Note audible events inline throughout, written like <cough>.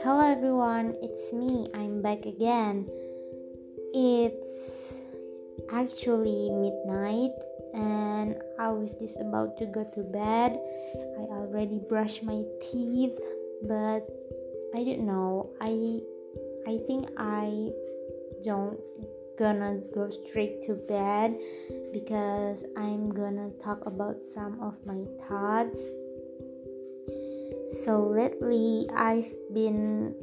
Hello everyone, it's me. I'm back again. It's actually midnight and I was just about to go to bed. I already brushed my teeth, but I don't know. I I think I don't gonna go straight to bed because I'm gonna talk about some of my thoughts. So lately I've been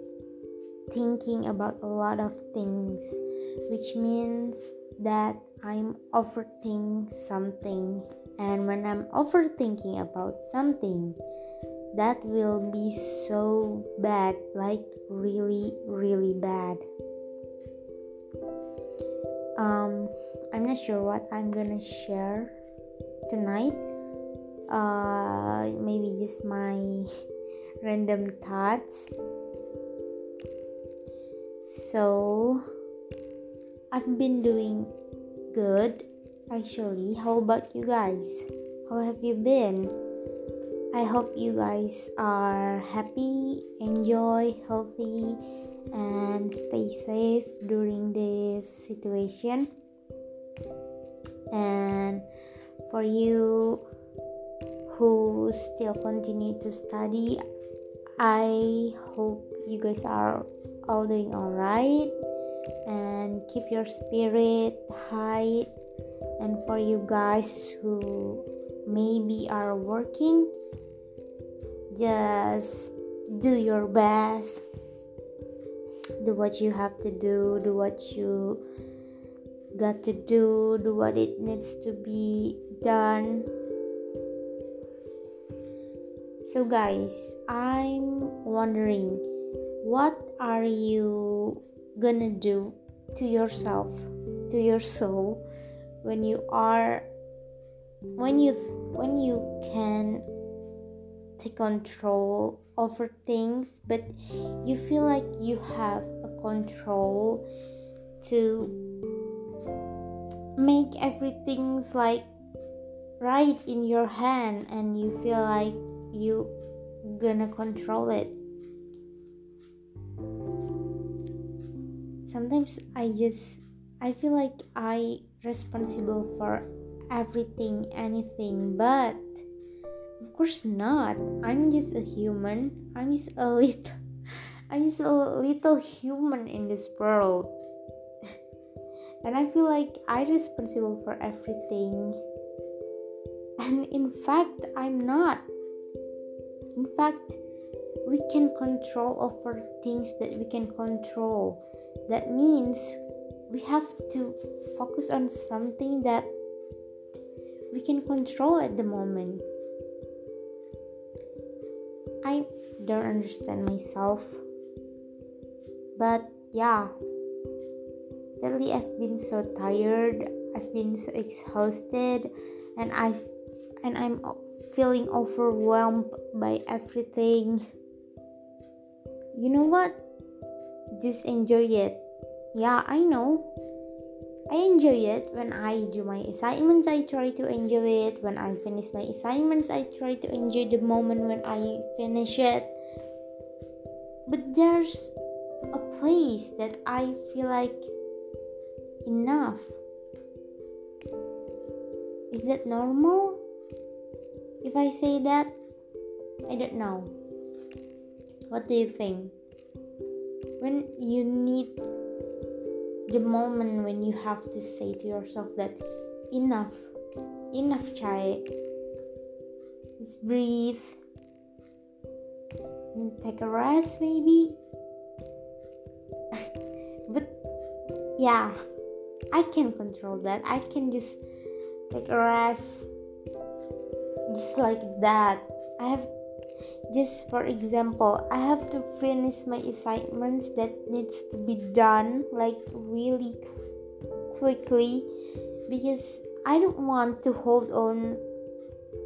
thinking about a lot of things, which means that I'm overthinking something. And when I'm overthinking about something, that will be so bad, like really, really bad um, I'm not sure what I'm gonna share tonight. Uh, maybe just my <laughs> random thoughts. So, I've been doing good actually. How about you guys? How have you been? I hope you guys are happy, enjoy, healthy, and stay safe during this situation. And for you who still continue to study i hope you guys are all doing all right and keep your spirit high. And for you guys who maybe are working just do your best do what you have to do do what you got to do do what it needs to be done. So guys i'm wondering what are you gonna do to yourself to your soul when you are when you when you can take control over things but you feel like you have a control to make everything's like right in your hand and you feel like you gonna control it. Sometimes i just i feel like i responsible for everything anything but of course not. I'm just a human. I'm just a little I'm just a little human in this world. <laughs> and I feel like I'm responsible for everything. And in fact, I'm not. In fact, we can control over things that we can control. That means we have to focus on something that we can control at the moment. Don't understand myself. But yeah, lately I've been so tired. I've been so exhausted, and I and I'm feeling overwhelmed by everything. You know what? Just enjoy it. Yeah, I know. I enjoy it when I do my assignments. I try to enjoy it when I finish my assignments. I try to enjoy the moment when I finish it. But there's a place that I feel like enough. Is that normal? If I say that, I don't know. What do you think? When you need the moment when you have to say to yourself that enough enough child just breathe and take a rest maybe. <laughs> But yeah i can control that. I can just take a rest just like that. I have just for example i have to finish my assignments that needs to be done like really quickly because i don't want to hold on.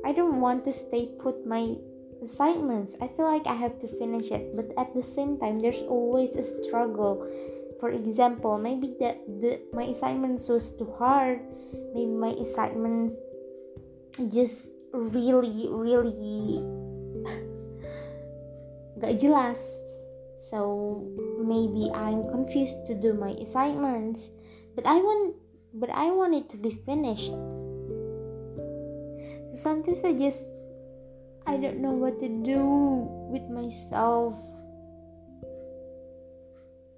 I don't want to stay put my assignments. I feel like i have to finish it but at the same time there's always a struggle. For example maybe the, the my assignments was too hard. Maybe my assignments just really really gak jelas. So maybe i'm confused to do my assignments but i want but i want it to be finished. So sometimes i just i don't know what to do with myself.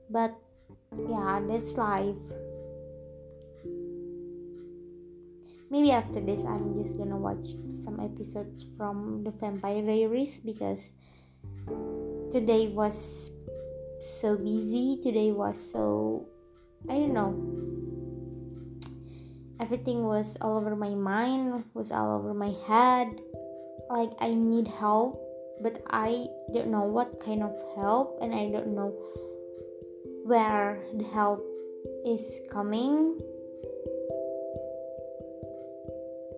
But yeah that's life. Maybe after this i'm just gonna watch some episodes from the vampire diaries because today was so busy. Today was so i don't know. Everything was all over my mind was all over my head. Like i need help but i don't know what kind of help and i don't know where the help is coming.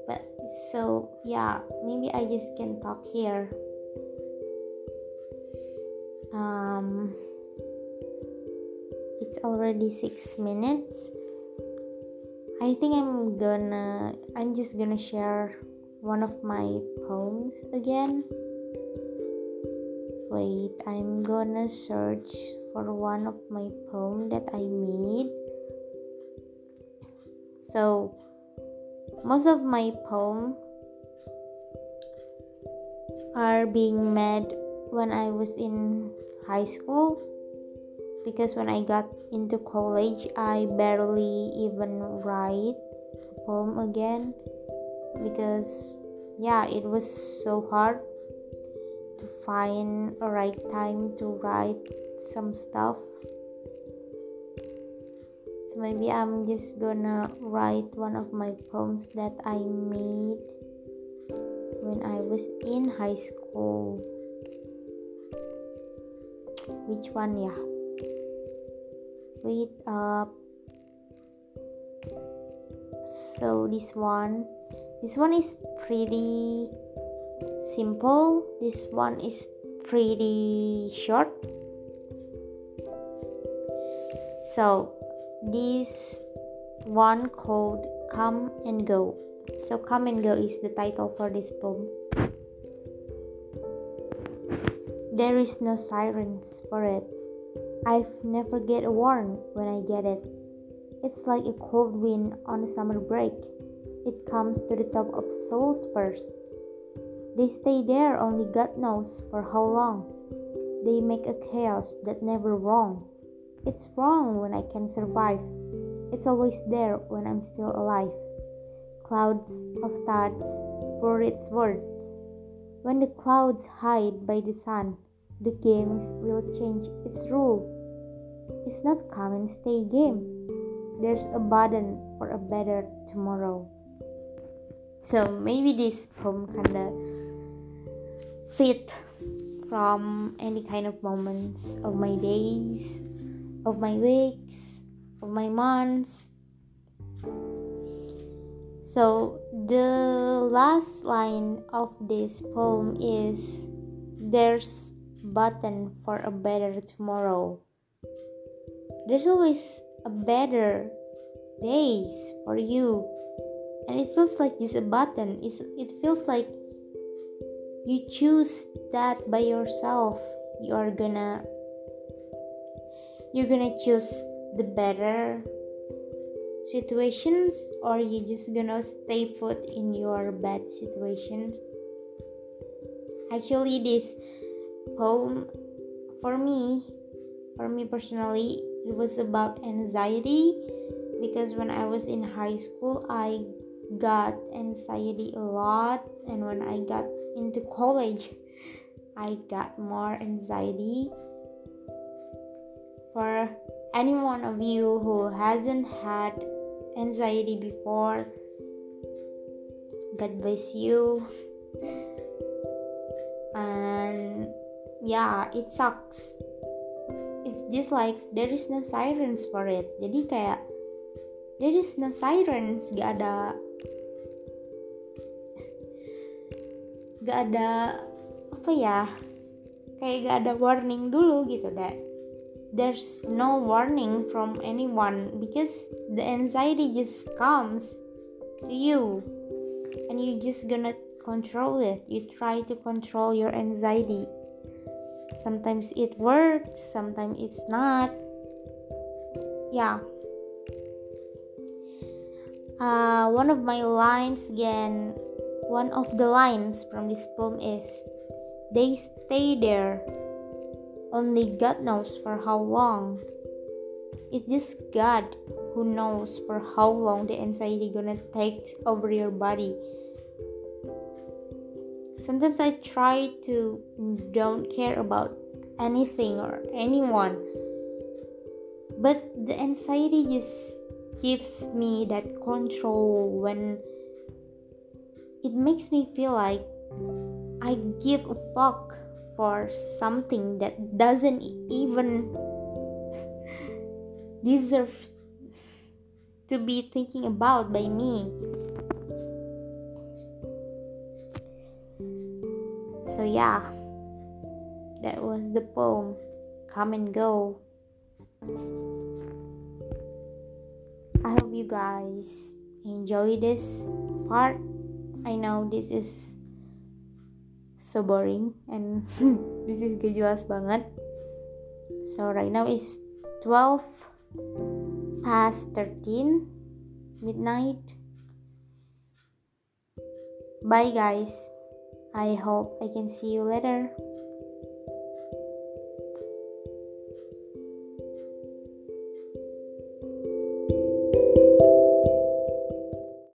But so yeah maybe i just can talk here um it's already six minutes. I think i'm gonna i'm just gonna share one of my poems again. Wait i'm gonna search for one of my poem that i made. So most of my poem are being made when i was in high school because when I got into college, I barely even write a poem again because yeah, it was so hard to find a right time to write some stuff. So maybe I'm just gonna write one of my poems that I made when I was in high school. Which one, yeah? wait up so this one this one is pretty simple. This one is pretty short. So this one called come and go. So come and go is the title for this poem there is no sirens for it I've never get a warn when I get it. It's like a cold wind on a summer break. It comes to the top of souls first. They stay there only God knows for how long. They make a chaos that never wrong. It's wrong when I can survive. It's always there when I'm still alive. Clouds of thoughts pour its words. When the clouds hide by the sun, the games will change its rule. It's not come and stay game. There's a button for a better tomorrow. So maybe this poem kinda fit from any kind of moments of my days, of my weeks, of my months. So the last line of this poem is there's button for a better tomorrow. There's always a better days for you. And it feels like a button. It's, it feels like you choose that by yourself. You are gonna you're gonna choose the better situations or you just gonna stay put in your bad situations actually this poem for me for me personally it was about anxiety because when i was in high school i got anxiety a lot and when i got into college <laughs> i got more anxiety. For any one of you who hasn't had anxiety before god bless you <laughs> yeah it sucks. It's just like there is no sirens for it. Jadi kayak there is no sirens. Gak ada gak ada apa ya? Kayak gak ada warning dulu gitu deh there's no warning from anyone because the anxiety just comes to you and you just gonna control it. You try to control your anxiety sometimes it works sometimes it's not. Yeah. Uh, one of my lines again one of the lines from this poem is they stay there. Only god knows for how long. It's just god who knows for how long the anxiety gonna take over your body sometimes i try to don't care about anything or anyone but the anxiety just gives me that control when it makes me feel like i give a fuck for something that doesn't even <laughs> deserve to be thinking about by me so yeah. That was the poem come and go. I hope you guys enjoy this part. I know this is so boring and <laughs> this is gak banget. So right now it's 12 past 13 midnight. Bye guys I hope I can see you later.